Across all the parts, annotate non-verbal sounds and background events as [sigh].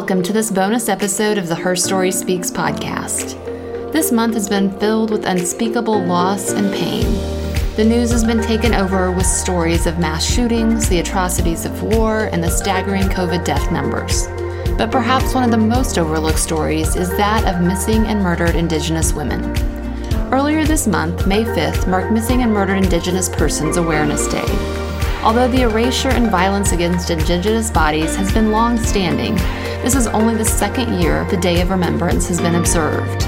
welcome to this bonus episode of the Her Story Speaks podcast. This month has been filled with unspeakable loss and pain. The news has been taken over with stories of mass shootings, the atrocities of war, and the staggering COVID death numbers. But perhaps one of the most overlooked stories is that of missing and murdered Indigenous women. Earlier this month, May 5th, marked Missing and Murdered Indigenous Persons Awareness Day. Although the erasure and violence against Indigenous bodies has been long standing, this is only the second year the Day of Remembrance has been observed.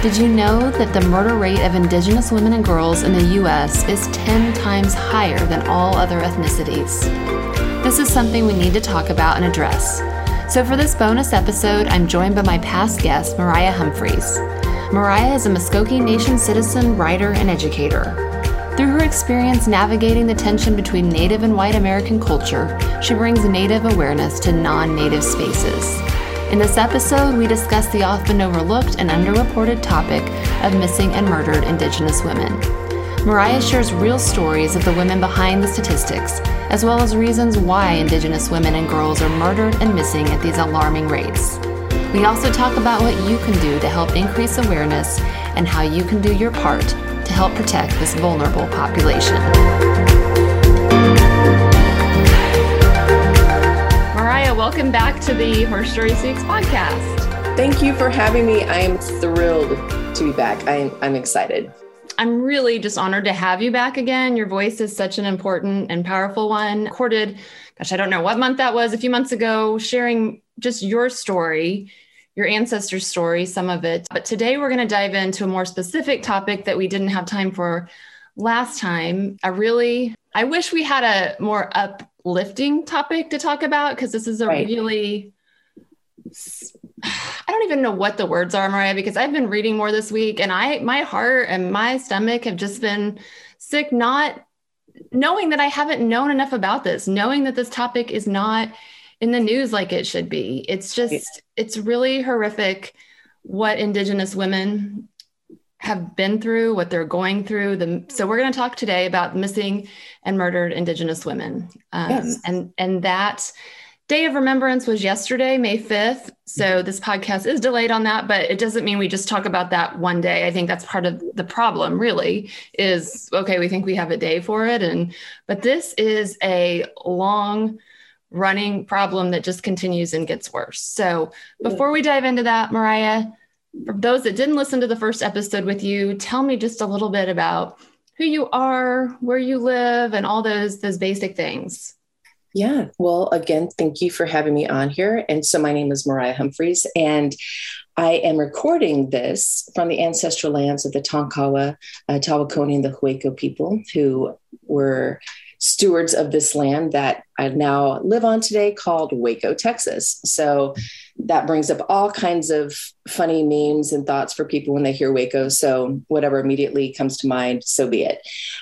Did you know that the murder rate of Indigenous women and girls in the U.S. is 10 times higher than all other ethnicities? This is something we need to talk about and address. So, for this bonus episode, I'm joined by my past guest, Mariah Humphreys. Mariah is a Muskogee Nation citizen, writer, and educator. Through her experience navigating the tension between Native and white American culture, she brings Native awareness to non Native spaces. In this episode, we discuss the often overlooked and underreported topic of missing and murdered Indigenous women. Mariah shares real stories of the women behind the statistics, as well as reasons why Indigenous women and girls are murdered and missing at these alarming rates. We also talk about what you can do to help increase awareness and how you can do your part to help protect this vulnerable population. Mariah, welcome back to the Her Story podcast. Thank you for having me. I am thrilled to be back. I'm, I'm excited. I'm really just honored to have you back again. Your voice is such an important and powerful one. Recorded, gosh, I don't know what month that was, a few months ago, sharing just your story your ancestors' story, some of it. But today we're going to dive into a more specific topic that we didn't have time for last time. I really, I wish we had a more uplifting topic to talk about because this is a right. really, I don't even know what the words are, Mariah, because I've been reading more this week and I, my heart and my stomach have just been sick, not knowing that I haven't known enough about this, knowing that this topic is not in the news like it should be. It's just, it's really horrific what Indigenous women have been through, what they're going through. The, so we're going to talk today about missing and murdered Indigenous women. Um, yes. And, and that Day of Remembrance was yesterday, May 5th. So this podcast is delayed on that, but it doesn't mean we just talk about that one day. I think that's part of the problem really is okay, we think we have a day for it. And but this is a long running problem that just continues and gets worse. So, before we dive into that, Mariah, for those that didn't listen to the first episode with you, tell me just a little bit about who you are, where you live, and all those those basic things. Yeah. Well, again, thank you for having me on here. And so my name is Mariah Humphreys, and I am recording this from the ancestral lands of the Tonkawa, uh, Tawakoni, and the Hueco people who were stewards of this land that I now live on today called Waco, Texas. So that brings up all kinds of funny memes and thoughts for people when they hear Waco. So whatever immediately comes to mind, so be it.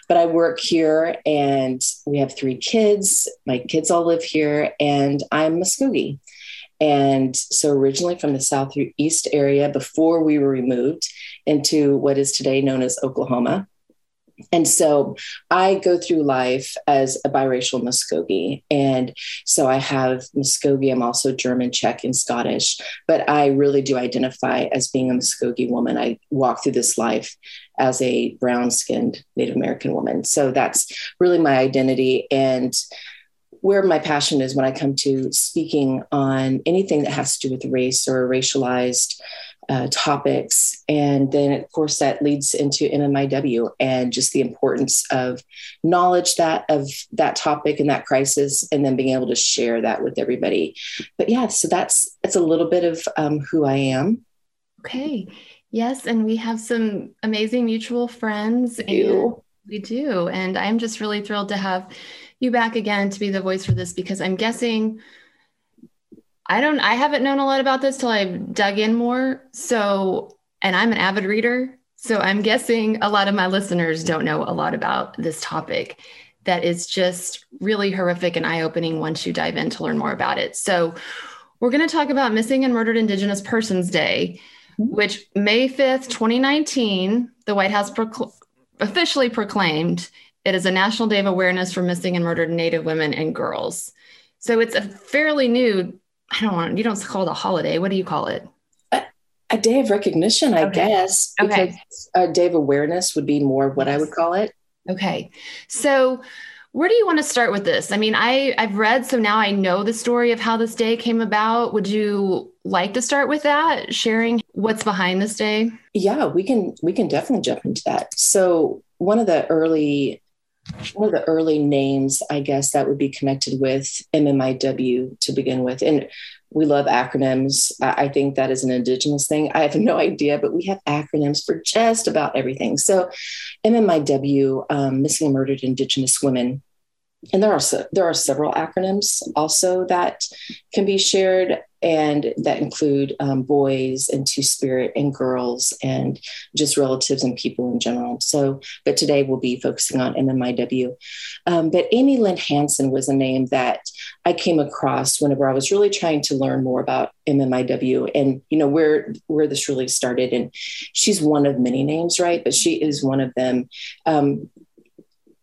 But I work here and we have three kids. My kids all live here and I'm Muskogee. And so originally from the southeast area before we were removed into what is today known as Oklahoma. And so I go through life as a biracial Muskogee. And so I have Muskogee, I'm also German, Czech, and Scottish, but I really do identify as being a Muskogee woman. I walk through this life as a brown skinned Native American woman. So that's really my identity. And where my passion is when I come to speaking on anything that has to do with race or racialized uh, topics. And then, of course, that leads into MMIW and just the importance of knowledge that of that topic and that crisis, and then being able to share that with everybody. But yeah, so that's that's a little bit of um, who I am. Okay. Yes, and we have some amazing mutual friends. We do, and I'm just really thrilled to have you back again to be the voice for this because I'm guessing I don't, I haven't known a lot about this till I've dug in more. So, and I'm an avid reader. So I'm guessing a lot of my listeners don't know a lot about this topic that is just really horrific and eye opening once you dive in to learn more about it. So, we're going to talk about Missing and Murdered Indigenous Persons Day, mm-hmm. which May 5th, 2019, the White House procl- officially proclaimed it is a national day of awareness for missing and murdered Native women and girls. So, it's a fairly new I don't want you don't call it a holiday. What do you call it? A, a day of recognition, I Okay. guess. Okay. Because a day of awareness would be more what I would call it. Okay. So where do you want to start with this? I mean, I I've read so now I know the story of how this day came about. Would you like to start with that, sharing what's behind this day? Yeah, we can we can definitely jump into that. So one of the early one of the early names, I guess, that would be connected with MMIW to begin with. And we love acronyms. I think that is an indigenous thing. I have no [laughs] idea, but we have acronyms for just about everything. So MMIW, um, Missing and Murdered Indigenous Women. And there are there are several acronyms also that can be shared, and that include um, boys and Two Spirit and girls and just relatives and people in general. So, but today we'll be focusing on MMIW. Um, but Amy Lynn Hansen was a name that I came across whenever I was really trying to learn more about MMIW and you know where where this really started. And she's one of many names, right? But she is one of them. Um,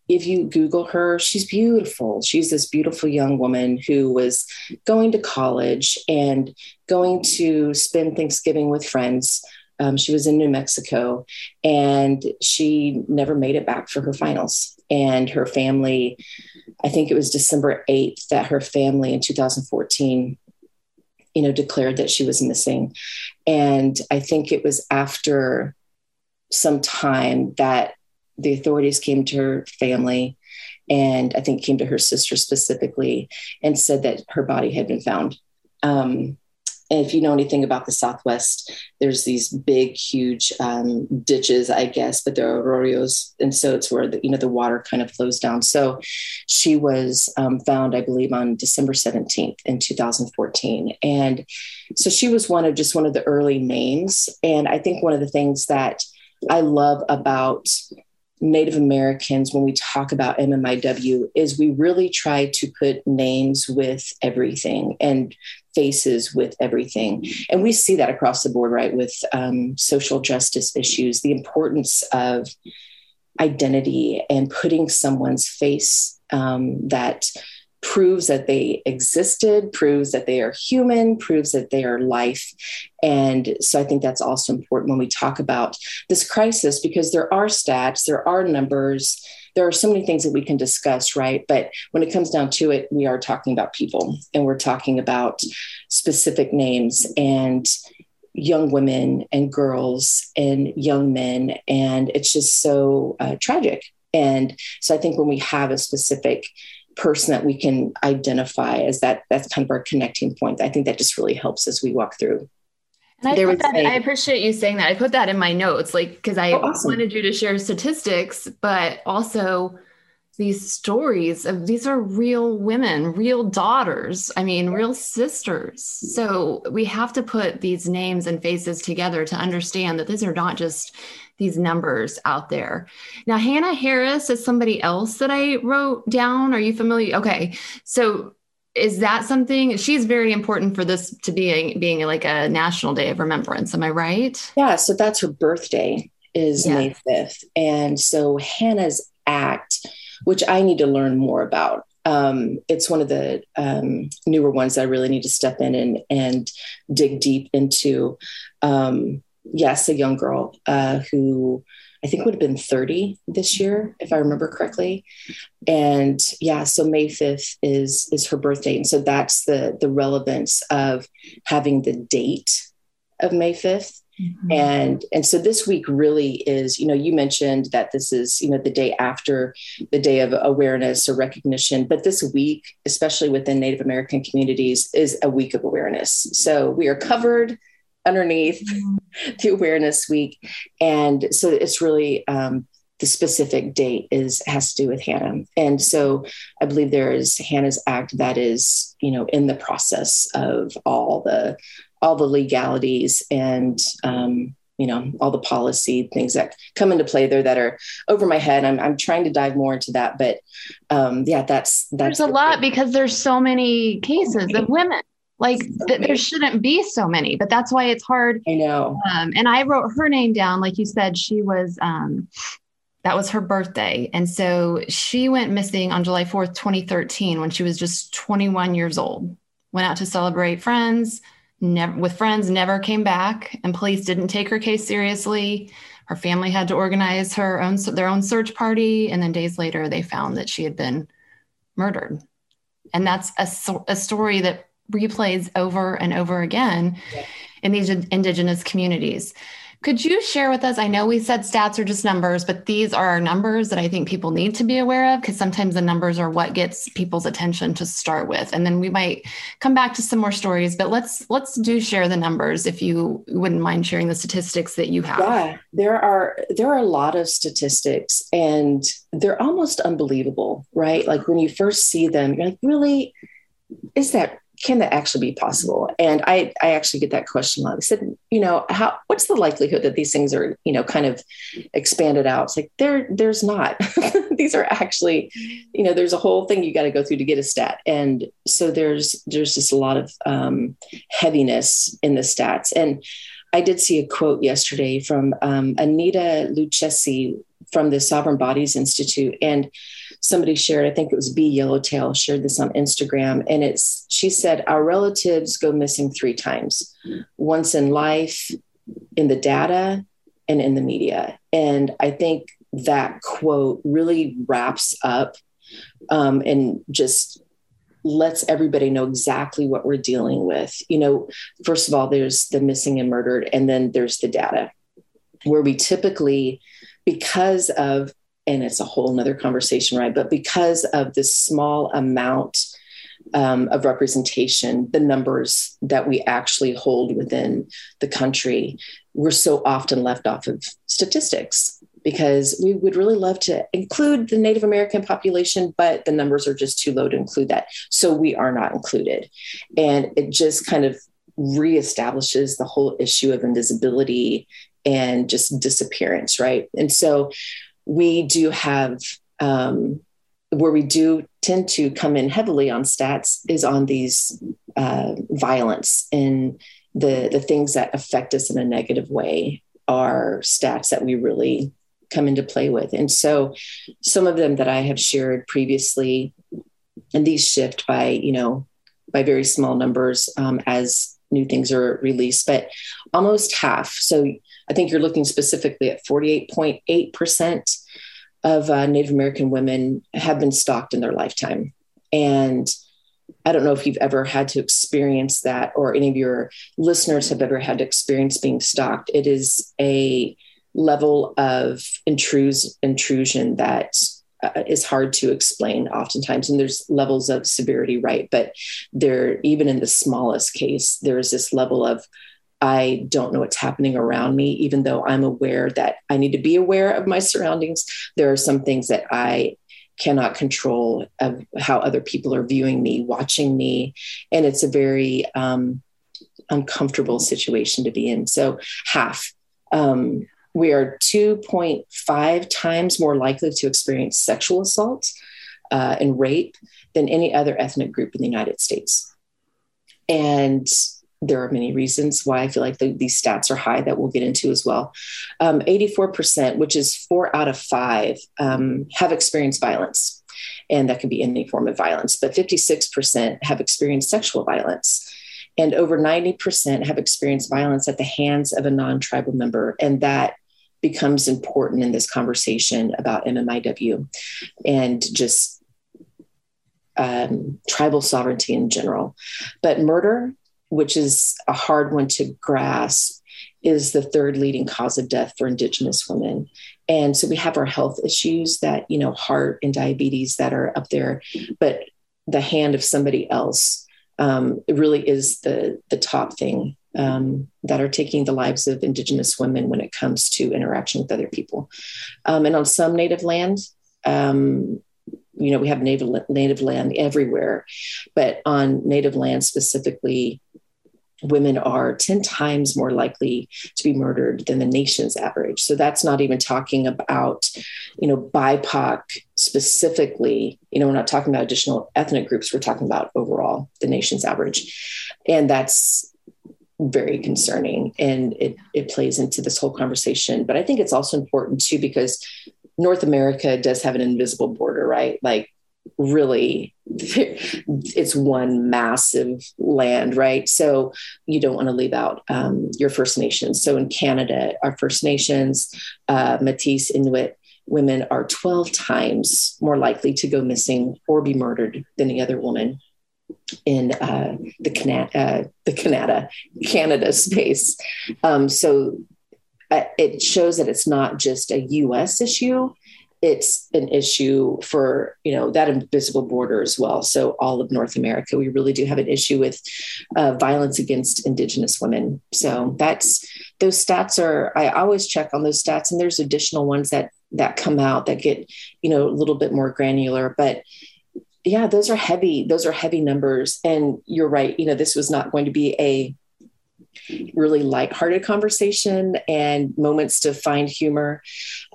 if you Google her, she's beautiful. She's this beautiful young woman who was going to college and going to spend Thanksgiving with friends. Um, she was in New Mexico and she never made it back for her finals. And her family, I think it was December 8th that her family in 2014, you know, declared that she was missing. And I think it was after some time that the authorities came to her family and I think came to her sister specifically and said that her body had been found. Um, and if you know anything about the Southwest, there's these big, huge um, ditches, I guess, but there are arroyos, and so it's where the, you know the water kind of flows down. So she was um, found, I believe, on December 17th in 2014, and so she was one of just one of the early names. And I think one of the things that I love about Native Americans when we talk about MMIW is we really try to put names with everything and faces with everything. And we see that across the board, right? With um, social justice issues, the importance of identity and putting someone's face um, that proves that they existed, proves that they are human, proves that they are life. And so I think that's also important when we talk about this crisis because there are stats, there are numbers, there are so many things that we can discuss, right? But when it comes down to it, we are talking about people and we're talking about specific names and young women and girls and young men. And it's just so uh, tragic. And so I think when we have a specific person that we can identify as that that's kind of our connecting point i think that just really helps as we walk through And I, that, a- I appreciate you saying that. I put that in my notes, like because I Oh, awesome. wanted you to share statistics, but also these stories of these are real women, real daughters. I mean, real sisters. So we have to put these names and faces together to understand that these are not just these numbers out there. Now, Hanna Harris is somebody else that I wrote down. Are you familiar? Okay, so is that something she's very important for this to being being like a national day of remembrance am i right yeah so that's her birthday is Yeah. may 5th and so hanna's act which i need to learn more about um, it's one of the um, newer ones that i really need to step in and, and dig deep into um, yes a young girl uh, who i think would have been 30 this year if i remember correctly. And yeah so may 5th is is her birthday. And so that's the the relevance of having the date of may 5th and and so this week really is you know you mentioned that this is you know the day after the day of awareness or recognition. But this week especially within native american communities is a week of awareness. So we are covered underneath [laughs] the awareness week. And so it's really um, the specific date is has to do with hanna. And so i believe there is hanna's act that is you know in the process of all the all the legalities and um, you know all the policy things that come into play there that are over my head. I'm, I'm trying to dive more into that but um, yeah that's that's there's a lot because there's so many cases of women like th- there shouldn't be so many but that's why it's hard i know um, and i wrote her name down like you said she was um, that was her birthday and so she went missing on july 4th 2013 when she was just 21 years old went out to celebrate friends, never with friends, never came back, and police didn't take her case seriously. Her family had to organize her own their own search party, and then days later, they found that she had been murdered. And that's a, a story that replays over and over again yeah. in these indigenous communities. Could you share with us? I know we said stats are just numbers, but these are our numbers that I think people need to be aware of because sometimes the numbers are what gets people's attention to start with. And then we might come back to some more stories, but let's let's do share the numbers if you wouldn't mind sharing the statistics that you have. Yeah, there are there are a lot of statistics and they're almost unbelievable, right? Like when you first see them, you're like, really? Is that can that actually be possible? And I, I actually get that question a lot. I said, you know, how, what's the likelihood that these things are, you know, kind of expanded out? It's like there, there's not. [laughs] these are actually, you know, there's a whole thing you got to go through to get a stat, and so there's there's just a lot of um, heaviness in the stats. And I did see a quote yesterday from um, Annita Lucchesi from the Sovereign Bodies Institute, and somebody shared, I think it was B Yellowtail shared this on Instagram. And it's, she said, our relatives go missing three times once in life, in the data, and in the media. And I think that quote really wraps up um, and just lets everybody know exactly what we're dealing with. You know, first of all, there's the missing and murdered, and then there's the data, where we typically, because of and it's a whole nother conversation, right? But because of this small amount um, of representation, the numbers that we actually hold within the country, we're so often left off of statistics because we would really love to include the Native American population, but the numbers are just too low to include that. So we are not included. And it just kind of reestablishes the whole issue of invisibility and just disappearance, right? And so we do have um, where we do tend to come in heavily on stats is on these uh, violence and the the things that affect us in a negative way are stats that we really come into play with. And so some of them that i have shared previously and these shift by you know by very small numbers um, as new things are released but almost half. So I think you're looking specifically at 48.8% of uh, Native American women have been stalked in their lifetime. And I don't know if you've ever had to experience that or any of your listeners have ever had to experience being stalked. It is a level of intrus- intrusion that uh, is hard to explain oftentimes and there's levels of severity right but there even in the smallest case there's this level of I don't know what's happening around me, even though I'm aware that I need to be aware of my surroundings. There are some things that I cannot control of how other people are viewing me, watching me. And it's a very um, uncomfortable situation to be in. So, half. Um, we are 2.5 times more likely to experience sexual assault uh, and rape than any other ethnic group in the United States. And there are many reasons why I feel like the, these stats are high that we'll get into as well. Um, 84%, which is four out of five, um, have experienced violence. And that can be any form of violence, but 56% have experienced sexual violence. And over 90% have experienced violence at the hands of a non tribal member. And that becomes important in this conversation about MMIW and just um, tribal sovereignty in general. But murder which is a hard one to grasp, is the third leading cause of death for Indigenous women. And so we have our health issues that, you know, heart and diabetes that are up there, but the hand of somebody else um, really is the, the top thing um, that are taking the lives of Indigenous women when it comes to interaction with other people. Um, and on some Native land, um, you know, we have native native land everywhere, but on native land specifically, women are 10 times more likely to be murdered than the nation's average. So that's not even talking about, you know, BIPOC specifically. You know, we're not talking about additional ethnic groups, we're talking about overall the nation's average. And that's very concerning and it, it plays into this whole conversation. But I think it's also important too because North America does have an invisible border, right? Like really [laughs] it's one massive land right so you don't want to leave out um, your first nations so in canada our first nations uh, Métis inuit women are 12 times more likely to go missing or be murdered than the other woman in uh, the Canada, uh, the Canada, Canada space. Um, so uh, it shows that it's not just a U.S. issue; it's an issue for you know that invisible border as well. So all of North America, we really do have an issue with uh, violence against Indigenous women. So that's those stats are. I always check on those stats, and there's additional ones that that come out that get you know a little bit more granular, but yeah those are heavy those are heavy numbers and you're right you know this was not going to be a really light-hearted conversation and moments to find humor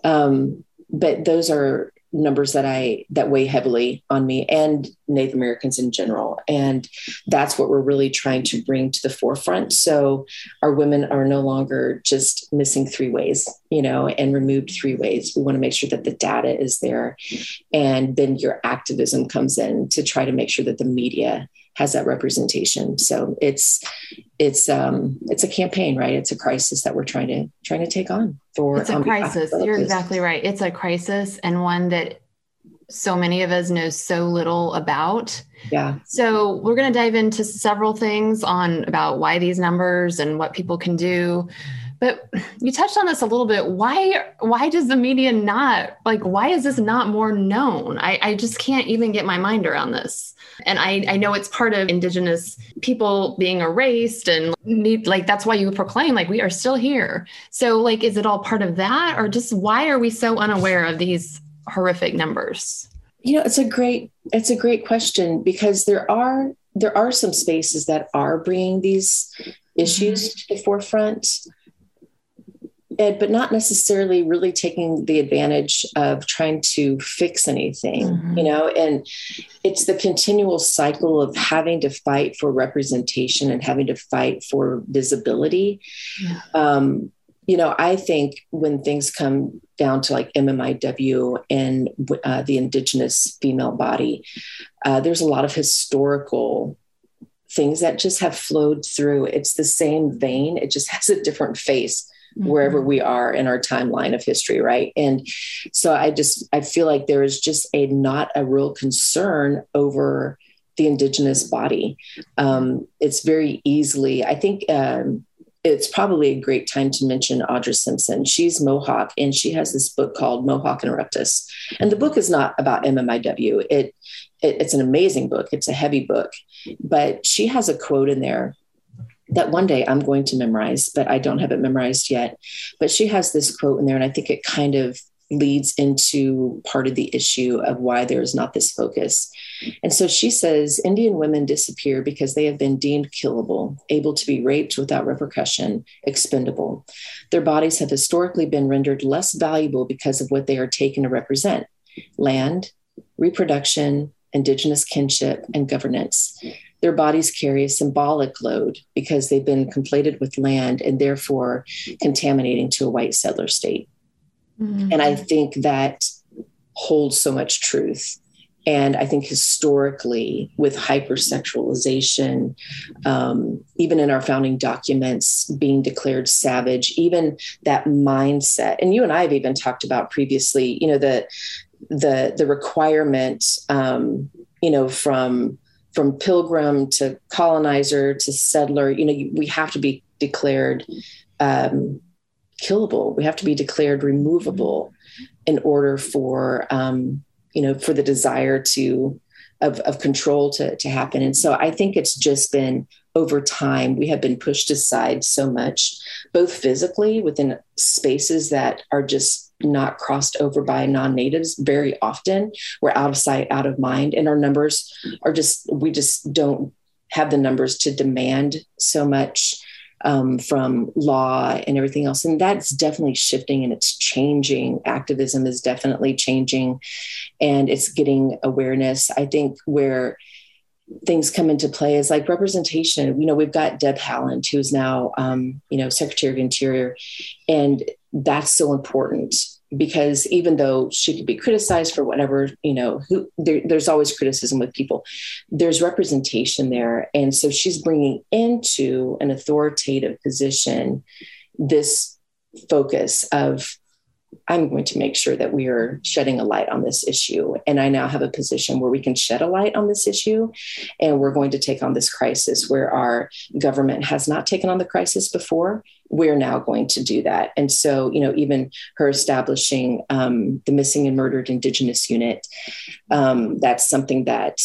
um, but those are numbers that I that weigh heavily on me and Native Americans in general. And that's what we're really trying to bring to the forefront. So our women are no longer just missing three ways, you know, and removed three ways. We want to make sure that the data is there. And then your activism comes in to try to make sure that the media has that representation. So it's it's um it's a campaign, right? It's a crisis that we're trying to trying to take on for It's a crisis. You're exactly right. It's a crisis and one that so many of us know so little about. Yeah. So we're going to dive into several things on about why these numbers and what people can do. But you touched on this a little bit. Why why does the media not like why is this not more known? I, I just can't even get my mind around this. And I, I know it's part of indigenous people being erased and need like that's why you proclaim like we are still here. So like is it all part of that or just why are we so unaware of these horrific numbers? You know, it's a great it's a great question because there are there are some spaces that are bringing these issues mm-hmm. to the forefront but not necessarily really taking the advantage of trying to fix anything, mm-hmm. you know, and it's the continual cycle of having to fight for representation and having to fight for visibility. Yeah. Um, you know, I think when things come down to like MMIW and uh, the Indigenous female body, uh, there's a lot of historical things that just have flowed through. It's the same vein, it just has a different face mm-hmm. wherever we are in our timeline of history right and so i just i feel like there is just a not a real concern over the indigenous body um, it's very easily i think um, it's probably a great time to mention Audra Simpson. She's Mohawk and she has this book called Mohawk Interruptus. And the book is not about MMIW. It, it, it's an amazing book. It's a heavy book, but she has a quote in there that one day I'm going to memorize, but I don't have it memorized yet. But she has this quote in there, and I think it kind of leads into part of the issue of why there is not this focus. And so she says Indian women disappear because they have been deemed killable, able to be raped without repercussion, expendable. Their bodies have historically been rendered less valuable because of what they are taken to represent land, reproduction, indigenous kinship, and governance their bodies carry a symbolic load because they've been conflated with land and therefore contaminating to a white settler state. Mm-hmm. And I think that holds so much truth. And I think historically, with hypersexualization, um, even in our founding documents, being declared savage, even that mindset, and you and I have even talked about previously, you know, the the the requirement, um, you know, from from pilgrim to colonizer to settler, you know, we have to be declared um, killable. We have to be declared removable in order for, um, you know, for the desire to of, of control to, to happen. And so I think it's just been over time, we have been pushed aside so much, both physically within spaces that are just not crossed over by non-natives very often. We're out of sight out of mind and our numbers are just we just don't have the numbers to demand so much um, from law and everything else. And that's definitely shifting and it's changing. Activism is definitely changing and it's getting awareness. I think where things come into play is like representation. You know, we've got Deb Haaland, who's now, um, you know, Secretary of Interior, and that's so important because even though she could be criticized for whatever you know who there, there's always criticism with people there's representation there and so she's bringing into an authoritative position this focus of I'm going to make sure that we are shedding a light on this issue. And I now have a position where we can shed a light on this issue. And we're going to take on this crisis where our government has not taken on the crisis before. We're now going to do that. And so, you know, even her establishing um, the Missing and Murdered Indigenous Unit, um, that's something that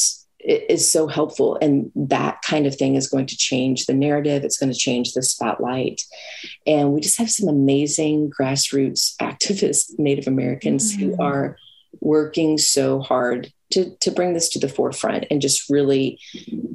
is so helpful. And that kind of thing is going to change the narrative, it's going to change the spotlight. And we just have some amazing grassroots activists, Native Americans, mm-hmm. who are working so hard to, to bring this to the forefront and just really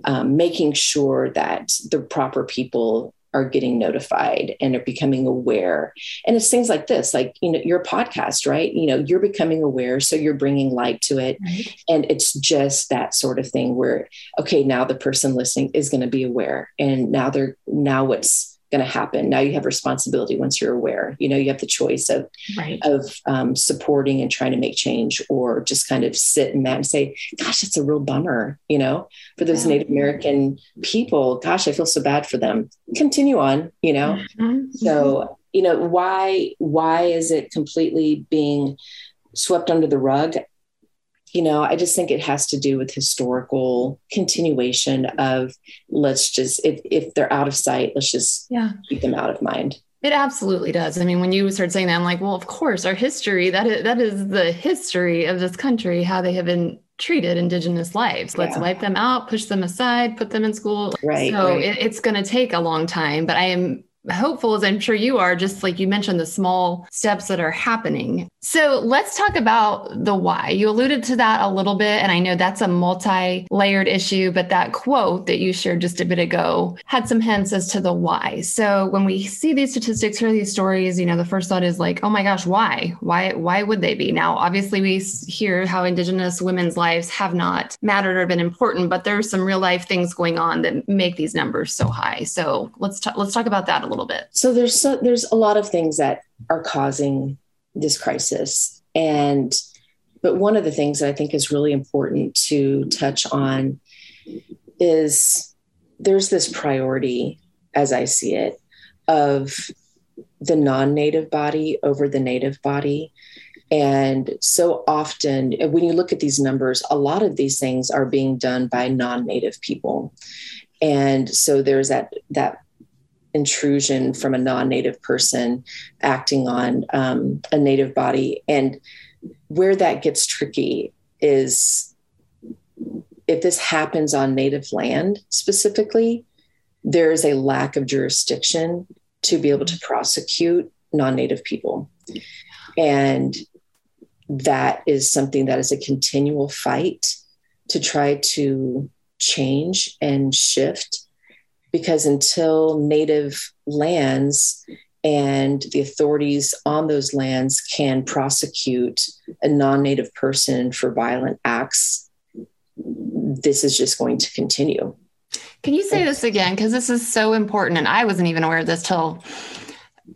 um, making sure that the proper people are getting notified and are becoming aware. And it's things like this like you know your podcast right? You know you're becoming aware so you're bringing light to it. Right. and it's just that sort of thing where okay now the person listening is going to be aware. And now they're now what's going to happen. Now you have responsibility once you're aware. You know, you have the choice of right. of um, supporting and trying to make change, or just kind of sit in that and say, "Gosh, it's a real bummer." You know, for those yeah. Native American people, gosh, I feel so bad for them. Continue on. You know, mm-hmm. so you know why why is it completely being swept under the rug? You know, I just think it has to do with historical continuation of let's just if if they're out of sight, let's just yeah. keep them out of mind. It absolutely does. I mean, when you start saying that, I'm like, well, of course, our history that is that is the history of this country, how they have been treated indigenous lives. Let's yeah. wipe them out, push them aside, put them in school. Right. So right. It, it's going to take a long time, but I am hopeful as I'm sure you are, just like you mentioned, the small steps that are happening. So let's talk about the why. You alluded to that a little bit, and I know that's a multi layered issue, but that quote that you shared just a bit ago had some hints as to the why. So when we see these statistics, hear these stories, you know, the first thought is like, oh my gosh, why? Why, why would they be? Now, obviously, we hear how Indigenous women's lives have not mattered or been important, but there's some real life things going on that make these numbers so high. So let's, t- let's talk about that a little bit. So there's, so, there's a lot of things that are causing this crisis. And, but one of the things that I think is really important to touch on is there's this priority, as I see it, of the non native body over the native body. And so often, when you look at these numbers, a lot of these things are being done by non native people. And so there's that, that intrusion from a non-native person acting on um, a native body. And where that gets tricky is if this happens on native land specifically there is a lack of jurisdiction to be able to prosecute non-native people. And that is something that is a continual fight to try to change and shift because until native lands and the authorities on those lands can prosecute a non native person for violent acts, this is just going to continue. Can you say this again? Because this is so important. And I wasn't even aware of this till,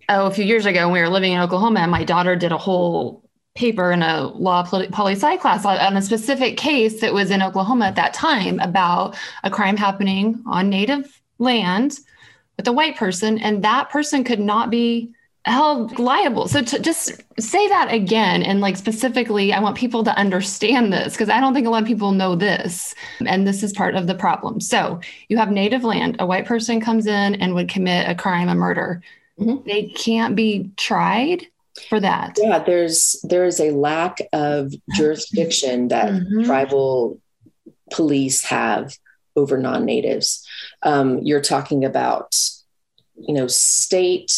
oh, a few years ago when we were living in Oklahoma. And my daughter did a whole paper in a law poli sci class on a specific case that was in Oklahoma at that time about a crime happening on native land with a white person, and that person could not be held liable. So to just say that again and like specifically I want people to understand this because I don't think a lot of people know this and this is part of the problem. So you have native land, a white person comes in and would commit a crime, a murder. Mm-hmm. They can't be tried for that. Yeah, there's there is a lack of jurisdiction that mm-hmm. tribal police have over non-natives. Um, you're talking about, you know, state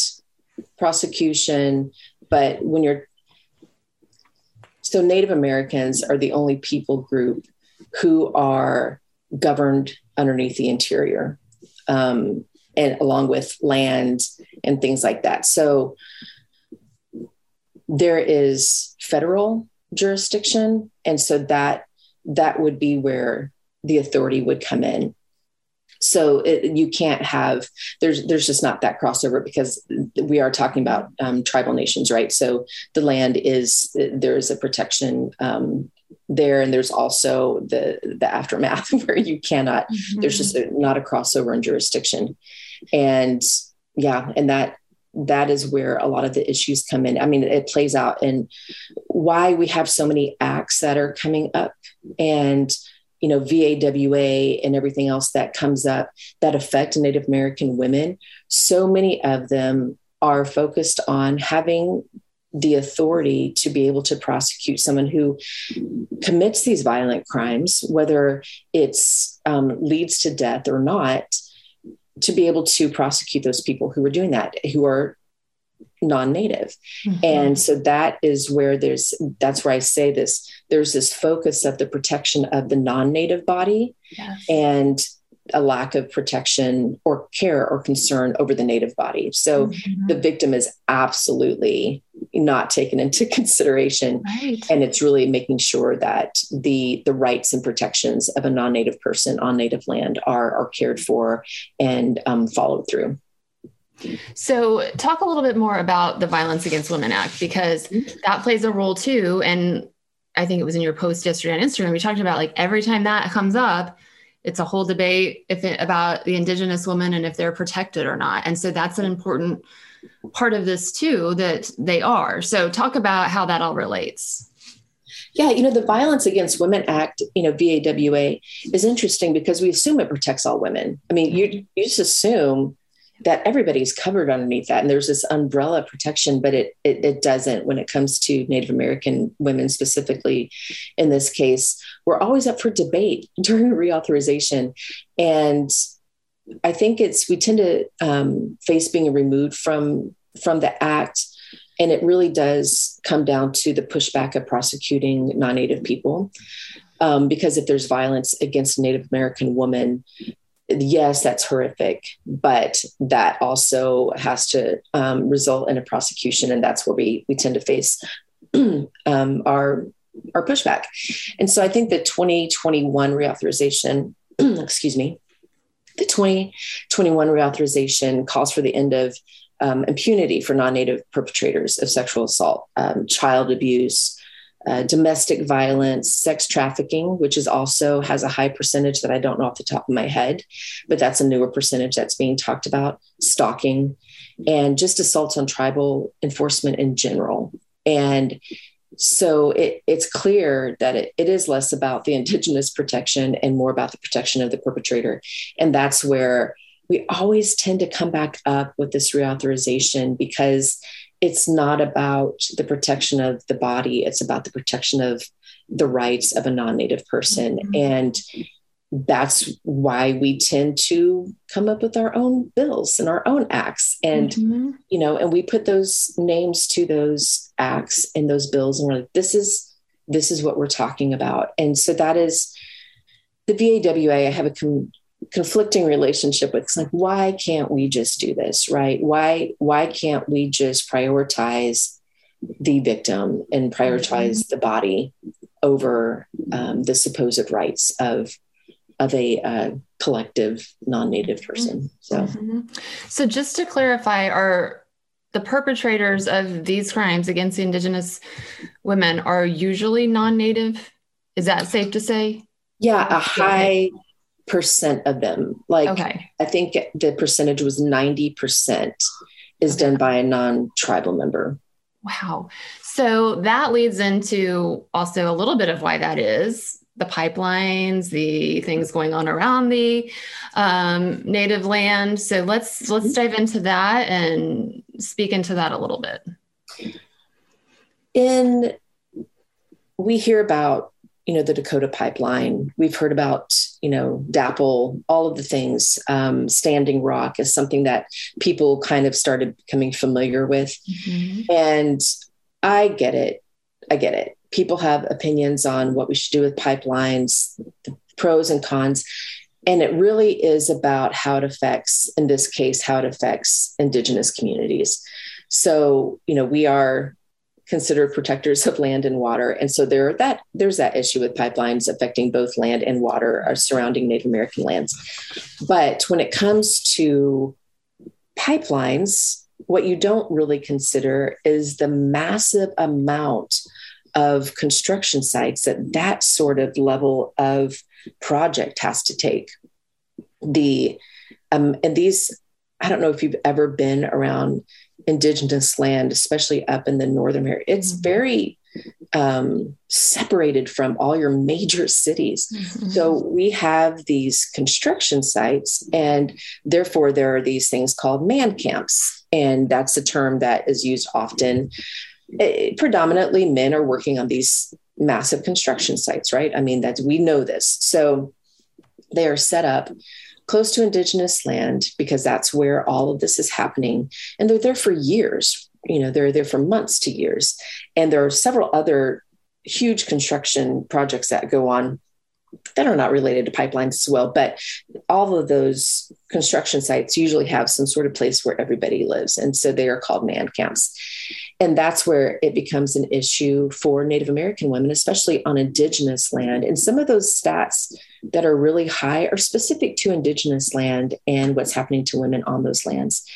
prosecution, but when you're so Native Americans are the only people group who are governed underneath the interior, um, and along with land and things like that. So there is federal jurisdiction, and so that that would be where the authority would come in. So it, you can't have there's there's just not that crossover because we are talking about um, tribal nations right? So the land is there is a protection um, there and there's also the the aftermath [laughs] where you cannot mm-hmm. there's just a, not a crossover in jurisdiction. And yeah and that that is where a lot of the issues come in. I mean it plays out in why we have so many acts that are coming up and you know VAWA and everything else that comes up that affect Native American women so many of them are focused on having the authority to be able to prosecute someone who commits these violent crimes, whether it's um, leads to death or not, to be able to prosecute those people who are doing that, who are non-native mm-hmm. and so that is where there's that's where i say this there's this focus of the protection of the non-native body yes. and a lack of protection or care or concern over the native body. So mm-hmm. the victim is absolutely not taken into [laughs] consideration. Right. And it's really making sure that the the rights and protections of a non-native person on native land are, are cared for and um, followed through. So, talk a little bit more about the Violence Against Women Act because that plays a role too. And I think it was in your post yesterday on Instagram. We talked about like every time that comes up, it's a whole debate if it, about the indigenous woman and if they're protected or not and so that's an important part of this too that they are so talk about how that all relates yeah you know the violence against women act you know vawa is interesting because we assume it protects all women i mean you, you just assume that everybody's covered underneath that. And there's this umbrella protection but it, it, it doesn't when it comes to native american women specifically in this case. We're always up for debate [laughs] during reauthorization. And i think it's we tend to um, face being removed from from the act. And it really does come down to the pushback of prosecuting non-native people um, because if there's violence against a native american woman yes, that's horrific, but that also has to um, result in a prosecution, and that's where we we tend to face [clears throat] um, our our pushback. And so I think the 2021 reauthorization, [clears throat] excuse me, the 2021 reauthorization calls for the end of um, impunity for non-native perpetrators of sexual assault, um, child abuse, uh, domestic violence, sex trafficking, which is also has a high percentage that I don't know off the top of my head, but that's a newer percentage that's being talked about, stalking, and just assaults on tribal enforcement in general. And so it, it's clear that it, it is less about the indigenous protection and more about the protection of the perpetrator. And that's where we always tend to come back up with this reauthorization because it's not about the protection of the body it's about the protection of the rights of a non-native person mm-hmm. and that's why we tend to come up with our own bills and our own acts and mm-hmm. you know and we put those names to those acts and those bills and we're like this is this is what we're talking about and so that is the vawa i have a com- conflicting relationship with it's like why can't we just do this right? Why why can't we just prioritize the victim and prioritize mm-hmm. the body over um, the supposed rights of of a uh, collective non-native person? So mm-hmm. so just to clarify are the perpetrators of these crimes against the indigenous women are usually non-native? Is that safe to say? Yeah a high percent of them. Like okay. I think the percentage was 90% is okay. done by a non-tribal member. Wow. So that leads into also a little bit of why that is the pipelines, the things going on around the um, native land. So let's let's dive into that and speak into that a little bit. In we hear about you know the Dakota pipeline. We've heard about you know DAPL, all of the things. Um, Standing Rock is something that people kind of started becoming familiar with, mm-hmm. and I get it. I get it. People have opinions on what we should do with pipelines, the pros and cons, and it really is about how it affects, in this case, how it affects Indigenous communities. So you know we are considered protectors of land and water. And so there that there's that issue with pipelines affecting both land and water uh, surrounding Native American lands. But when it comes to pipelines, what you don't really consider is the massive amount of construction sites that that sort of level of project has to take. The um, and these, I don't know if you've ever been around indigenous land, especially up in the northern area. It's mm-hmm. very um, separated from all your major cities. Mm-hmm. So we have these construction sites, and therefore there are these things called man camps. And that's a term that is used often. It, uh, predominantly, men are working on these massive construction sites, right? I mean, that we know this. So they are set up close to indigenous land because that's where all of this is happening. And they're there for years you know they're there for months to years. And there are several other huge construction projects that go on that are not related to pipelines as well but all of those construction sites usually have some sort of place where everybody lives. And so they are called man camps and that's where it becomes an issue for Native American women, especially on Indigenous land. And some of those stats that are really high are specific to Indigenous land and what's happening to women on those lands.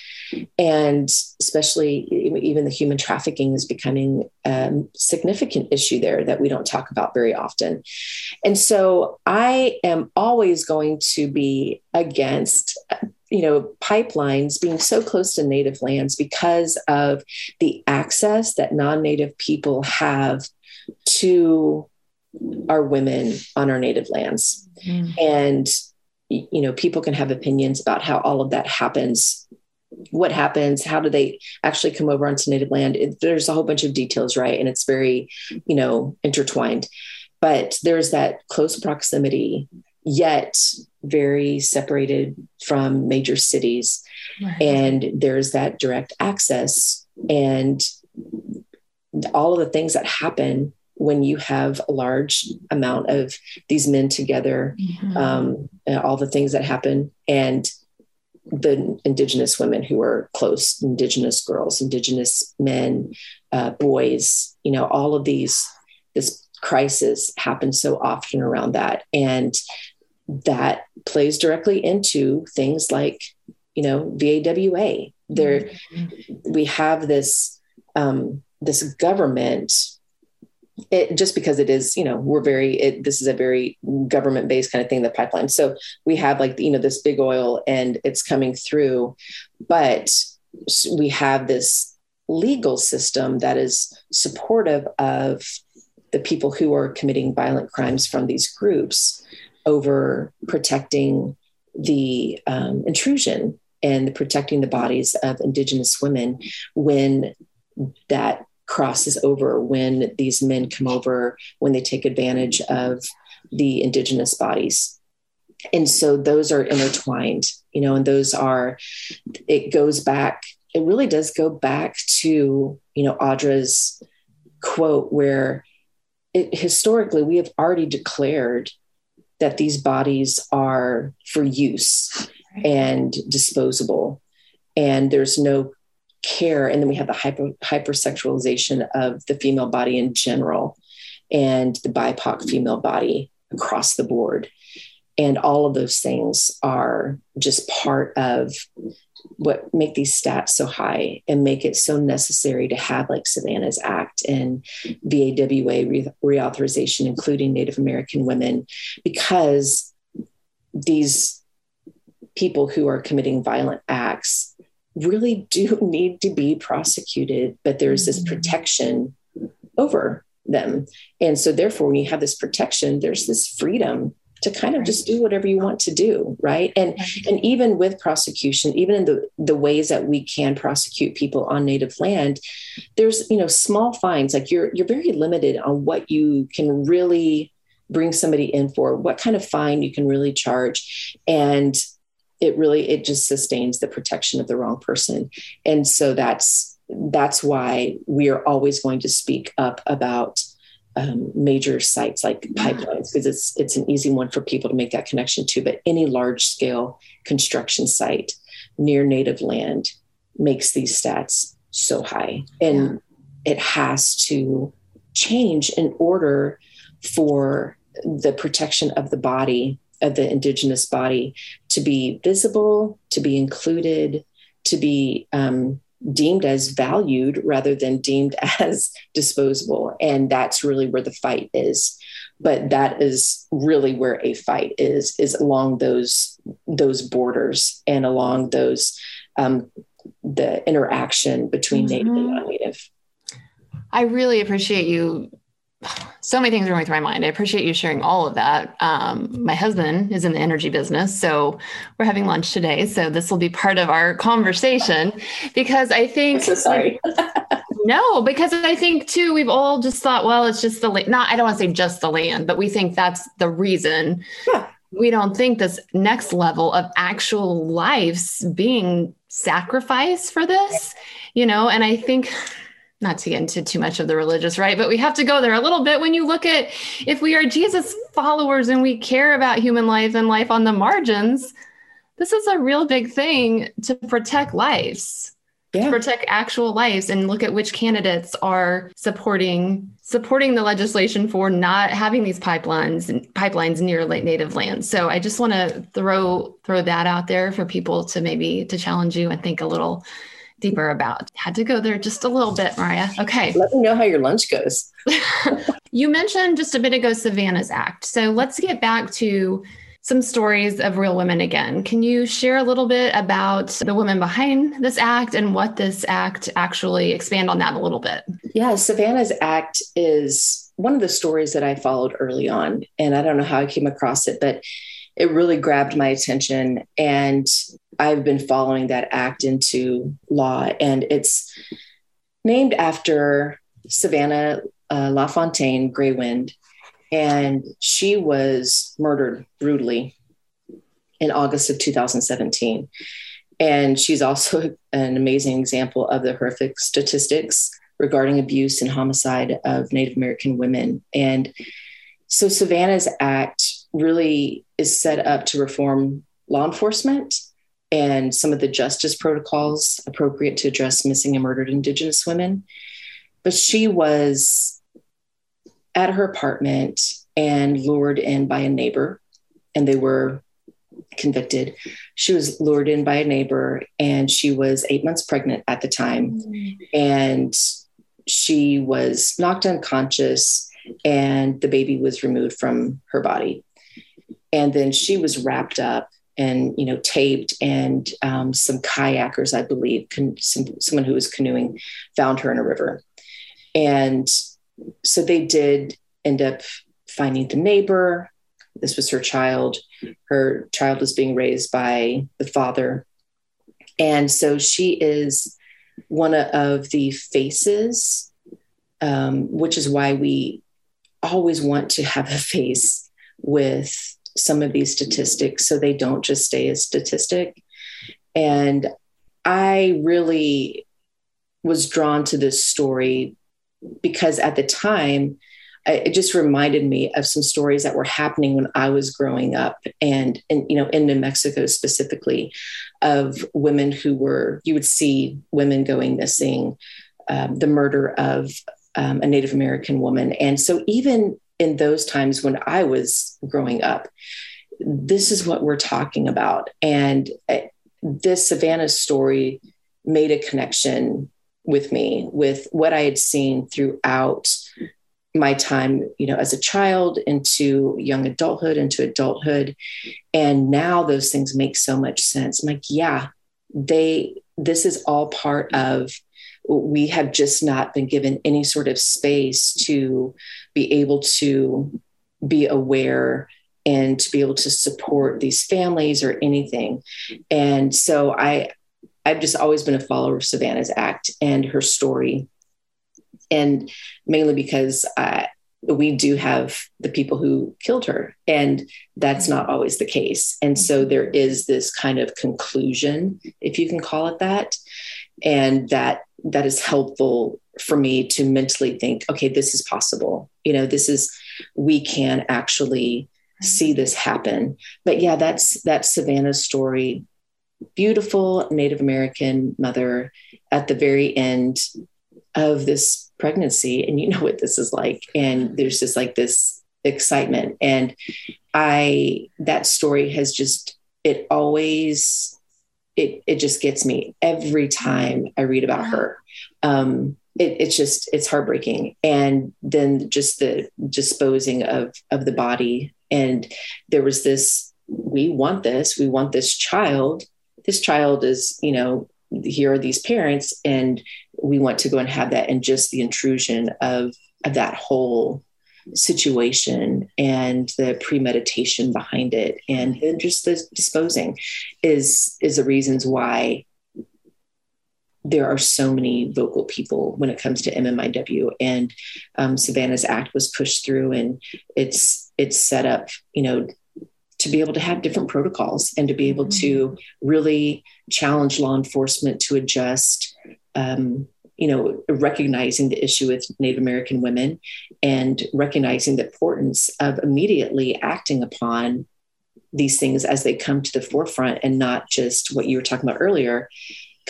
And especially, even the human trafficking is becoming a significant issue there that we don't talk about very often. And so I am always going to be against you know pipelines being so close to native lands because of the access that non-native people have to our women on our native lands. Mm. and you know people can have opinions about how all of that happens what happens how do they actually come over onto native land. It, there's a whole bunch of details right? And it's very you know intertwined. But there's that close proximity yet very separated from major cities. Right. And there's that direct access and all of the things that happen when you have a large amount of these men together, mm-hmm. um, all the things that happen, and the indigenous women who are close, indigenous girls, indigenous men, uh, boys, you know, all of these, this crisis happens so often around that. And that plays directly into things like, you know, VAWA. There, mm-hmm. we have this um, this government. It, just because it is, you know, we're very. It, this is a very government based kind of thing. The pipeline. So we have like you know this big oil, and it's coming through, but we have this legal system that is supportive of the people who are committing violent crimes from these groups over protecting the um, intrusion and protecting the bodies of Indigenous women when that crosses over, when these men come over, when they take advantage of the Indigenous bodies. And so those are intertwined, you know, and those are, it goes back, it really does go back to, you know, Audra's quote where it, historically we have already declared that these bodies are for use and disposable. And there's no care. And then we have the hyper hypersexualization of the female body in general and the bipoc female body across the board. And all of those things are just part of what make these stats so high and make it so necessary to have like Savanna's Act and VAWA re- reauthorization, including Native American women, because these people who are committing violent acts really do [laughs] need to be prosecuted, but there's this mm-hmm. protection over them. And so, therefore, when you have this protection, there's this freedom to kind of just do whatever you want to do right? And and even with prosecution even in the the ways that we can prosecute people on native land there's you know small fines like you're you're very limited on what you can really bring somebody in for what kind of fine you can really charge. And it really it just sustains the protection of the wrong person. And so that's that's why we are always going to speak up about um, major sites like pipelines because it's it's an easy one for people to make that connection to. But any large scale construction site near native land makes these stats so high. And it has to change in order for the protection of the body of the indigenous body to be visible to be included to be um, deemed as valued rather than deemed [laughs] as disposable. And that's really where the fight is. But that is really where a fight is is along those those borders and along those um, the interaction between mm-hmm. native and non-native. I really appreciate you so many things are going through my mind. I appreciate you sharing all of that. Um, my husband is in the energy business, so we're having lunch today. So this will be part of our conversation because I think. I'm so sorry. [laughs] no, because I think too, we've all just thought, well, it's just the land. Not, I don't want to say just the land, but we think that's the reason. Yeah. We don't think this next level of actual lives being sacrificed for this, you know, and I think not to get into too much of the religious, right? But we have to go there a little bit when you look at if we are Jesus followers and we care about human life and life on the margins, this is a real big thing to protect lives. Yeah. To protect actual lives and look at which candidates are supporting supporting the legislation for not having these pipelines pipelines near native lands. So I just want to throw throw that out there for people to maybe to challenge you and think a little deeper about. Had to go there just a little bit, Mariah. Okay. Let me know how your lunch goes. [laughs] you mentioned just a bit ago Savanna's Act. So let's get back to some stories of real women again. Can you share a little bit about the women behind this act and what this act actually expand on that a little bit? Yeah, Savanna's Act is one of the stories that I followed early on. And I don't know how I came across it, but it really grabbed my attention. And I've been following that act into law. And it's named after Savanna uh, LaFontaine Greywind. And she was murdered brutally in August of 2017. And she's also [laughs] an amazing example of the horrific statistics regarding abuse and homicide of Native American women. And so Savanna's Act really is set up to reform law enforcement and some of the justice protocols appropriate to address missing and murdered Indigenous women. But she was at her apartment and lured in by a neighbor, and they were convicted. She was lured in by a neighbor, and she was eight months pregnant at the time. Mm-hmm. And she was knocked unconscious, and the baby was removed from her body and then she was wrapped up and you know taped and um, some kayakers i believe some, someone who was canoeing found her in a river. And so they did end up finding the neighbor. This was her child. Her child was being raised by the father. And so she is one of the faces um, which is why we always want to have a face with some of these statistics so they don't just stay a statistic. And I really was drawn to this story because at the time, it just reminded me of some stories that were happening when I was growing up, and, and you know, in New Mexico specifically, of women who were you would see women going missing, um, the murder of um, a Native American woman, and so even in those times when I was growing up. This is what we're talking about. And uh, this Savanna story made a connection with me with what I had seen throughout my time, you know, as a child into young adulthood, into adulthood. And now those things make so much sense. I'm like, yeah, they, this is all part of we have just not been given any sort of space to be able to be aware and to be able to support these families or anything. And so I I've just always been a follower of Savanna's act and her story. And mainly because uh, we do have the people who killed her, and that's not always the case. And so there is this kind of conclusion, if you can call it that, and that that is helpful for me to mentally think okay this is possible. You know this is we can actually see mm-hmm. this happen. But yeah that's that's savanna's story. Beautiful native american mother at the very end of this pregnancy. And you know what this is like. And there's just like this excitement. And i that story has just it always it it just gets me every time i read about her. Um it, it's just it's heartbreaking. And then just the disposing of of the body. And there was this we want this we want this child. This child is you know here are these parents and we want to go and have that and just the intrusion of, of that whole situation and the premeditation behind it and, and just the disposing is is the reasons why there are so many vocal people when it comes to MMIW and um, Savanna's Act was pushed through and it's it's set up you know to be able to have different protocols and to be able to mm-hmm. really challenge law enforcement to adjust um, you know recognizing the issue with native american women and recognizing the importance of immediately acting upon these things as they come to the forefront and not just what you were talking about earlier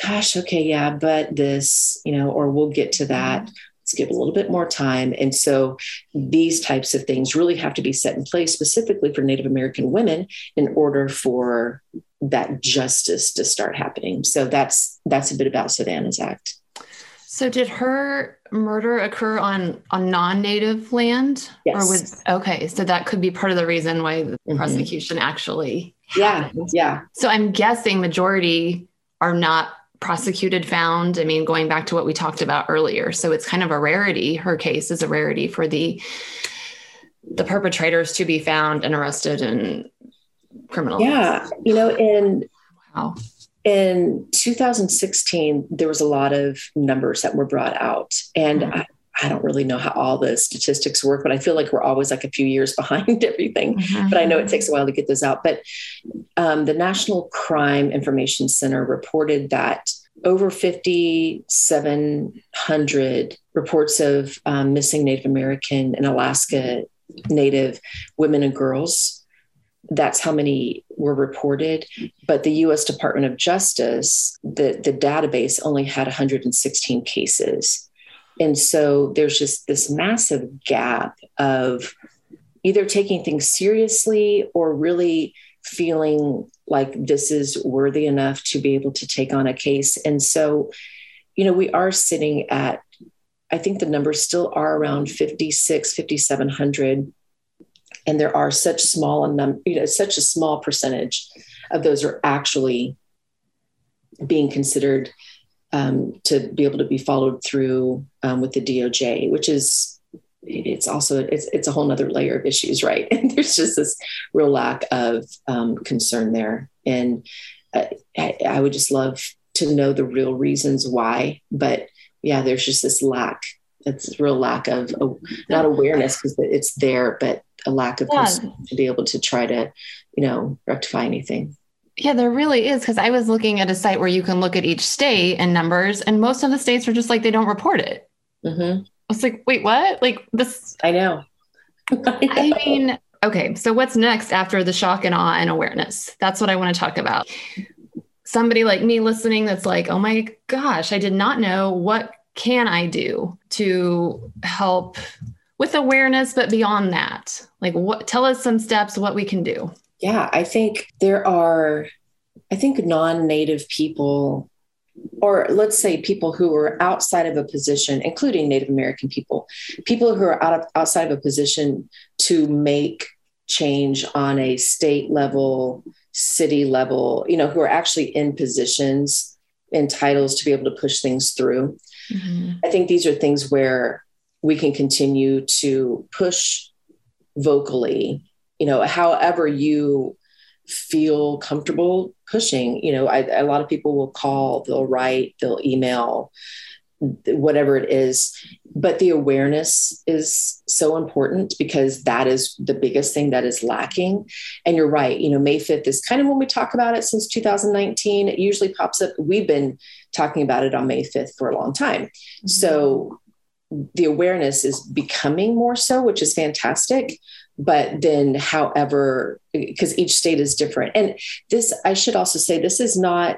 gosh okay yeah but this you know or we'll get to that mm-hmm let's give a little bit more time. And so these types of things really have to be set in place specifically for Native American women in order for that justice to start happening. So that's that's a bit about Savanna's Act. So did her murder occur on on non-native land yes. or was okay so that could be part of the reason why the mm-hmm. prosecution actually happened. yeah yeah so i'm guessing majority are not prosecuted found i mean going back to what we talked about earlier so it's kind of a rarity her case is a rarity for the the perpetrators to be found and arrested and criminal yeah you know in wow in 2016 there was a lot of numbers that were brought out and mm-hmm. I, I don't really know how all the statistics work, but I feel like we're always like a few years [laughs] behind everything. Mm-hmm. But I know it takes a while to get those out. But um, the National Crime Information Center reported that over 5,700 reports of um, missing Native American and Alaska Native women and girls. That's how many were reported. But the US Department of Justice, the, the database only had 116 cases. And so there's just this massive gap of either taking things seriously or really feeling like this is worthy enough to be able to take on a case. And so, you know, we are sitting at, I think the numbers still are around 56, 5,700. And there are such small, num- you know, such a small percentage of those are actually being considered um, to be able to be followed through um, with the DOJ, which is it's also it's it's a whole nother layer of issues, right? And [laughs] there's just this real lack of um, concern there, and I, I would just love to know the real reasons why, but yeah, there's just this lack. It's real lack of uh, not awareness because it's there, but a lack of yeah. to be able to try to, you know, rectify anything. Yeah, there really is. Because I was looking at a site where you can look at each state and numbers, and most of the states are just like they don't report it. Mm-hmm. I was like, wait, what? Like this? I know. [laughs] I, know. I mean, okay. So what's next after the shock and awe and awareness? That's what I want to talk about. Somebody like me listening that's like, oh my gosh, I did not know. What can I do to help with awareness, but beyond that? Like, what? Tell us some steps. What we can do yeah, I think there are, I think non native people, or let's say people who are outside of a position, including Native American people, people who are out of, outside of a position to make change on a state level, city level, you know, who are actually in positions and titles to be able to push things through. Mm-hmm. I think these are things where we can continue to push vocally you know, however you feel comfortable pushing. You know, I, a lot of people will call, they'll write, they'll email, whatever it is. But the awareness is so important because that is the biggest thing that is lacking. And you're right, you know, May 5th is kind of when we talk about it since 2019. It usually pops up. We've been talking about it on May 5th for a long time. Mm-hmm. So the awareness is becoming more so, which is fantastic but then however because each state is different and this i should also say this is not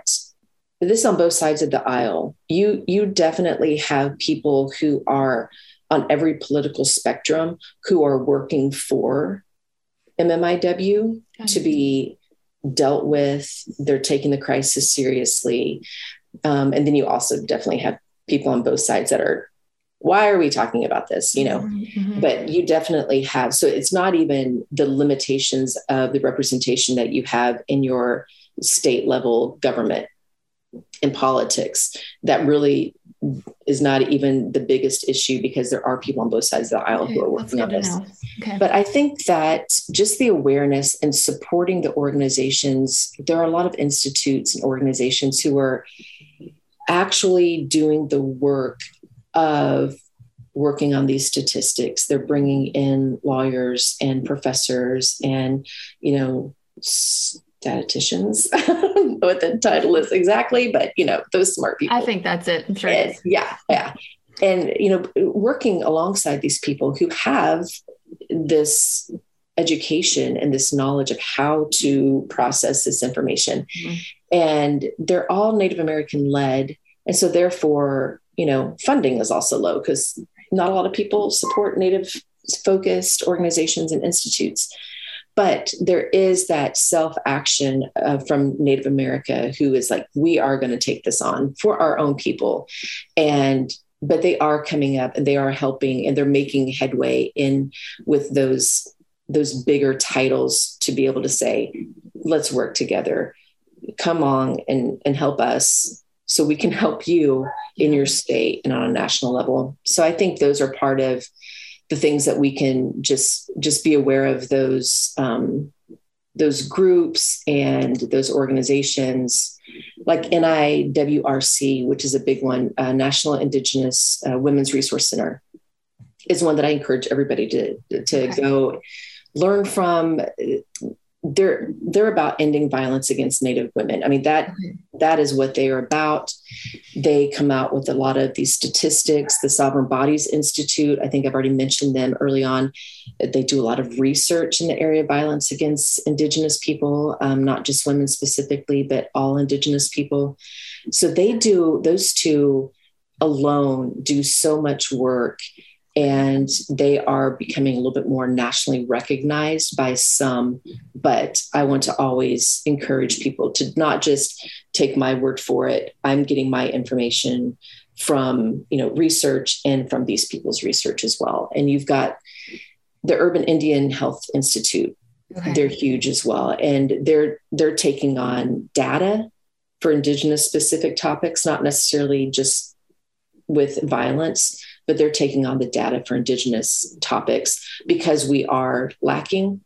this on both sides of the aisle. You you definitely have people who are on every political spectrum who are working for MMIW to be dealt with. They're taking the crisis seriously. Um, and then you also definitely have people on both sides that are, why are we talking about this? You know, mm-hmm. but you definitely have. So it's not even the limitations of the representation that you have in your state level government in politics that really is not even the biggest issue because there are people on both sides of the aisle okay, who are working on this. Okay. But I think that just the awareness and supporting the organizations, there are a lot of institutes and organizations who are actually doing the work of working on these statistics. They're bringing in lawyers and professors and, you know, statisticians. [laughs] I don't know what the title is exactly, but you know, those smart people. I think that's it. I'm sure. And, yeah, yeah. And you know, working alongside these people who have this education and this knowledge of how to process this information. Mm-hmm. And they're all Native American led. And so therefore, you know, funding is also low because not a lot of people support Native focused organizations and institutes. But there is that self action uh, from Native America who is like, we are going to take this on for our own people. And but they are coming up and they are helping and they're making headway in with those those bigger titles to be able to say let's work together come on and and help us so we can help you in your state and on a national level so i think those are part of the things that we can just just be aware of those um, those groups and those organizations like NIWRC, which is a big one, uh, National Indigenous uh, Women's Resource Center, is one that I encourage everybody to to okay. go learn from they're they're about ending violence against native women. I mean that that is what they are about. They come out with a lot of these statistics. The sovereign bodies institute i think i've already mentioned them early on. They do a lot of research in the area of violence against indigenous people um, not just women specifically but all indigenous people. So they do those two alone do so much work and they are becoming a little bit more nationally recognized by some but i want to always encourage people to not just take my word for it. I'm getting my information from you know research and from these people's research as well. And you've got the urban indian health institute. Okay. they're huge as well. And they're they're taking on data for indigenous specific topics not necessarily just with violence but they're taking on the data for Indigenous topics because we are lacking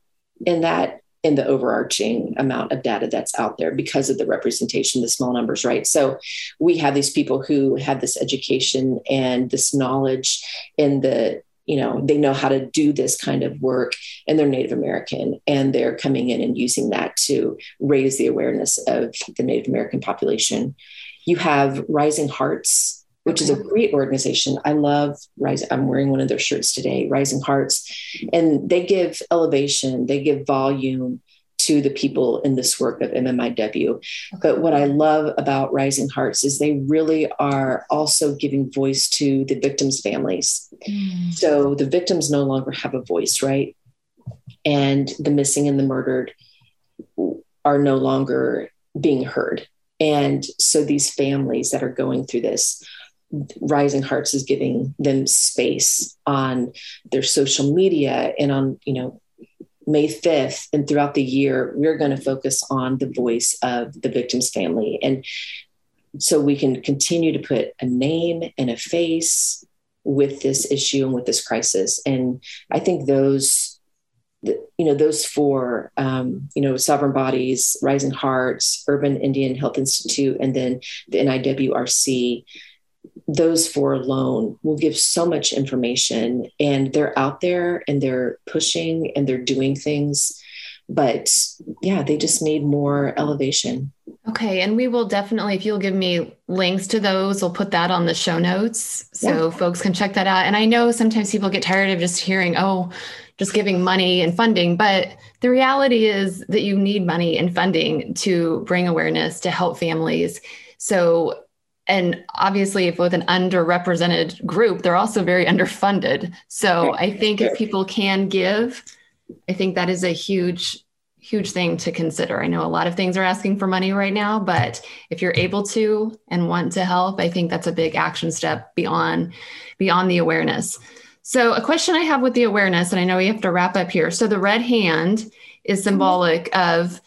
in that in the overarching amount of data that's out there because of the representation, the small numbers, right? So we have these people who have this education and this knowledge in the you know they know how to do this kind of work and they're native american and they're coming in and using that to raise the awareness of the native american population you have rising hearts which is a great organization. I love Rising. I'm wearing one of their shirts today, Rising Hearts. And they give elevation, they give volume to the people in this work of MMIW. But what I love about Rising Hearts is they really are also giving voice to the victims' families. Mm. So the victims no longer have a voice, right? And the missing and the murdered are no longer being heard. And so these families that are going through this Rising Hearts is giving them space on their social media and on, you know, May 5th and throughout the year, we're going to focus on the voice of the victim's family. And so we can continue to put a name and a face with this issue and with this crisis. And I think those, you know, those four, um, you know, sovereign bodies, Rising Hearts, Urban Indian Health Institute, and then the NIWRC those four alone will give so much information and they're out there and they're pushing and they're doing things but yeah they just need more elevation. Okay and we will definitely if you'll give me links to those we'll put that on the show notes so yeah. folks can check that out. And i know sometimes people get tired of just hearing oh just giving money and funding but the reality is that you need money and funding to bring awareness to help families. So, and obviously, if with an underrepresented group, they're also very underfunded. So, I think if people can give, I think that is a huge huge thing to consider. I know a lot of things are asking for money right now, but if you're able to and want to help, I think that's a big action step beyond beyond the awareness. So, a question I have with the awareness, and I know we have to wrap up here. So, the red hand is mm-hmm. symbolic of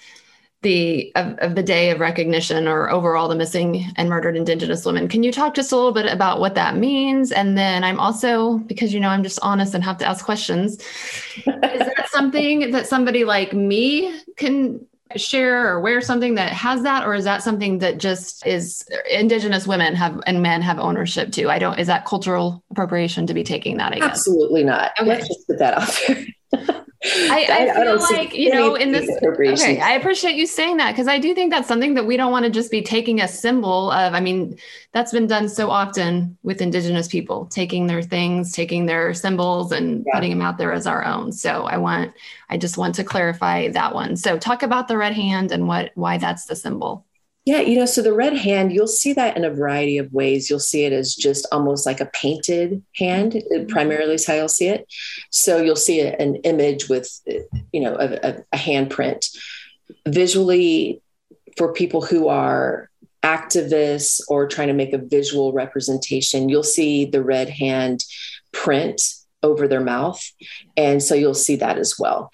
the of, of, the day of recognition or overall the missing and murdered indigenous women. Can you talk just a little bit about what that means? And then i'm also because you know i'm just honest and have to ask questions. Is that [laughs] something that somebody like me can share or wear something that has that? Or is that something that just is indigenous women have and men have ownership to? I don't is that cultural appropriation to be taking that i guess? Absolutely not. Okay. let's just put that out there [laughs] I, I, feel I like you know in this okay i appreciate you saying that because i do think that's something that we don't want to just be taking a symbol of i mean that's been done so often with indigenous people taking their things taking their symbols and yeah. putting them out there as our own. So i want i just want to clarify that one. So talk about the red hand and what why that's the symbol yeah, you know, so the red hand, you'll see that in a variety of ways. You'll see it as just almost like a painted hand, mm-hmm. primarily is how you'll see it. So you'll see an image with, you know, a, a, a handprint. Visually, for people who are activists or trying to make a visual representation, you'll see the red hand print over their mouth. And so you'll see that as well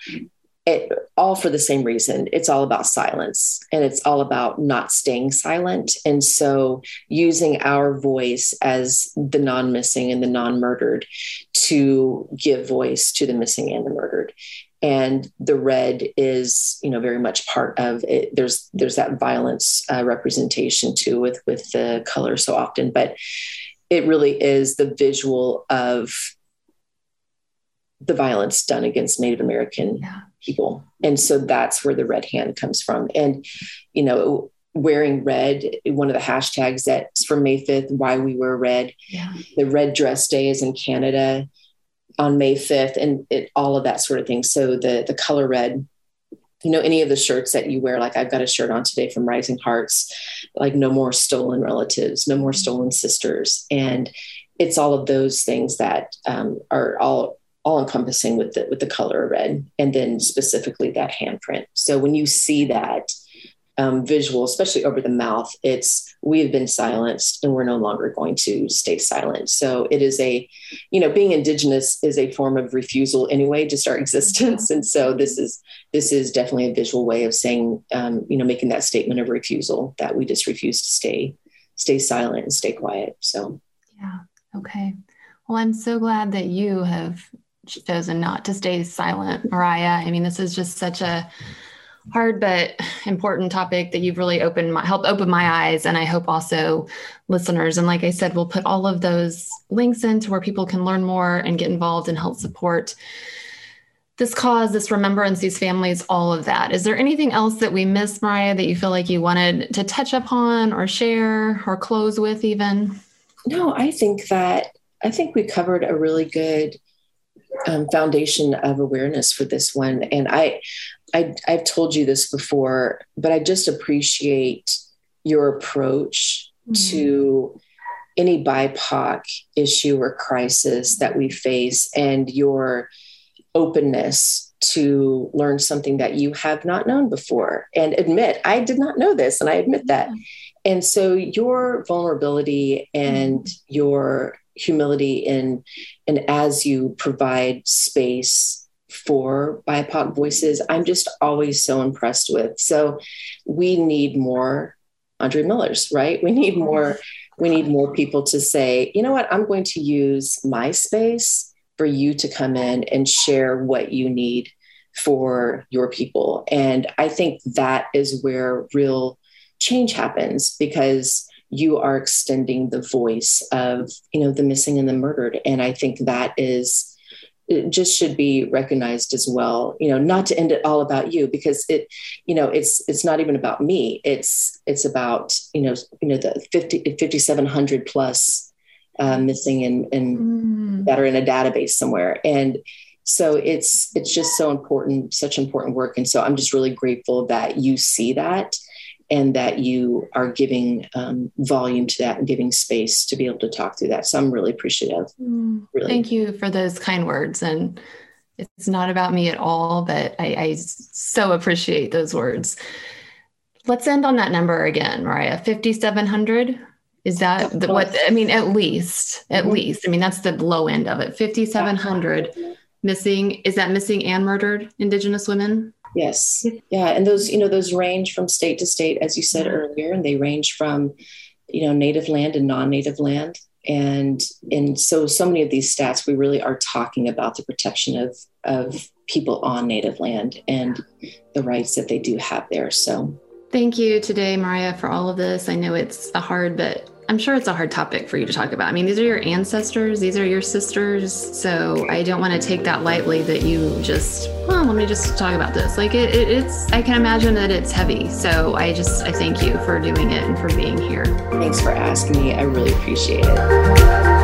it, all for the same reason. It's all about silence and it's all about not staying silent. And so using our voice as the non missing and the non murdered to give voice to the missing and the murdered. And the red is, you know, very much part of it. There's there's that violence uh, representation too with with the color so often, but it really is the visual of the violence done against Native American yeah. People. And so that's where the red hand comes from. And, you know, wearing red, one of the hashtags that's from May 5th, why we wear red. Yeah. The red dress day is in Canada on May 5th and it, all of that sort of thing. So the, the color red, you know, any of the shirts that you wear, like I've got a shirt on today from Rising Hearts, like no more stolen relatives, no more stolen sisters. And it's all of those things that um, are all all encompassing with the with the color red and then specifically that handprint. So when you see that um, visual especially over the mouth it's we have been silenced and we're no longer going to stay silent. So it is a you know being indigenous is a form of refusal anyway just our [laughs] existence. And so this is this is definitely a visual way of saying um, you know making that statement of refusal that we just refuse to stay stay silent and stay quiet. So. Yeah. Okay. Well i'm so glad that you have chosen not to stay silent, Mariah. I mean, this is just such a hard but important topic that you've really opened my helped open my eyes and i hope also listeners. And like i said we'll put all of those links into where people can learn more and get involved and help support this cause this remembrance these families all of that. Is there anything else that we missed mariah that you feel like you wanted to touch upon or share or close with even? No i think that i think we covered a really good um, foundation of awareness for this one. And I, I, I've told you this before, but I just appreciate your approach mm-hmm. to any BIPOC issue or crisis that we face and your openness to learn something that you have not known before and admit, I did not know this, and I admit that. And so your vulnerability and mm-hmm. your humility in and as you provide space for BIPOC voices, I'm just always so impressed with. So we need more Andre Millers, right? We need more, we need more people to say, you know what, I'm going to use my space for you to come in and share what you need for your people. And I think that is where real change happens because you are extending the voice of you know the missing and the murdered. And i think that is it just should be recognized as well you know not to end it all about you because it you know it's it's not even about me. It's it's about you know you know the 50 5700 plus uh, missing and and mm. that are in a database somewhere. And so it's it's just so important such important work. And so i'm just really grateful that you see that and that you are giving um, volume to that and giving space to be able to talk through that. So I'm really appreciative. Mm, really. Thank you for those kind words. And it's not about me at all, but I, I so appreciate those words. Let's end on that number again, Mariah. 5,700. Is that the, what I mean? At least, at mm-hmm. least. I mean, that's the low end of it. 5,700 missing. Is that missing and murdered Indigenous women? Yes. Yeah. And those, you know, those range from state to state, as you said mm-hmm. earlier, and they range from, you know, native land and non native land. And and so so many of these stats, we really are talking about the protection of of people on native land and the rights that they do have there. So thank you today, Maria, for all of this. I know it's a hard but I'm sure it's a hard topic for you to talk about. I mean, these are your ancestors, these are your sisters. So I don't want to take that lightly that you just, let me just talk about this. Like it, it, it's, I can imagine that it's heavy. So I just, I thank you for doing it and for being here. Thanks for asking me. I really appreciate it.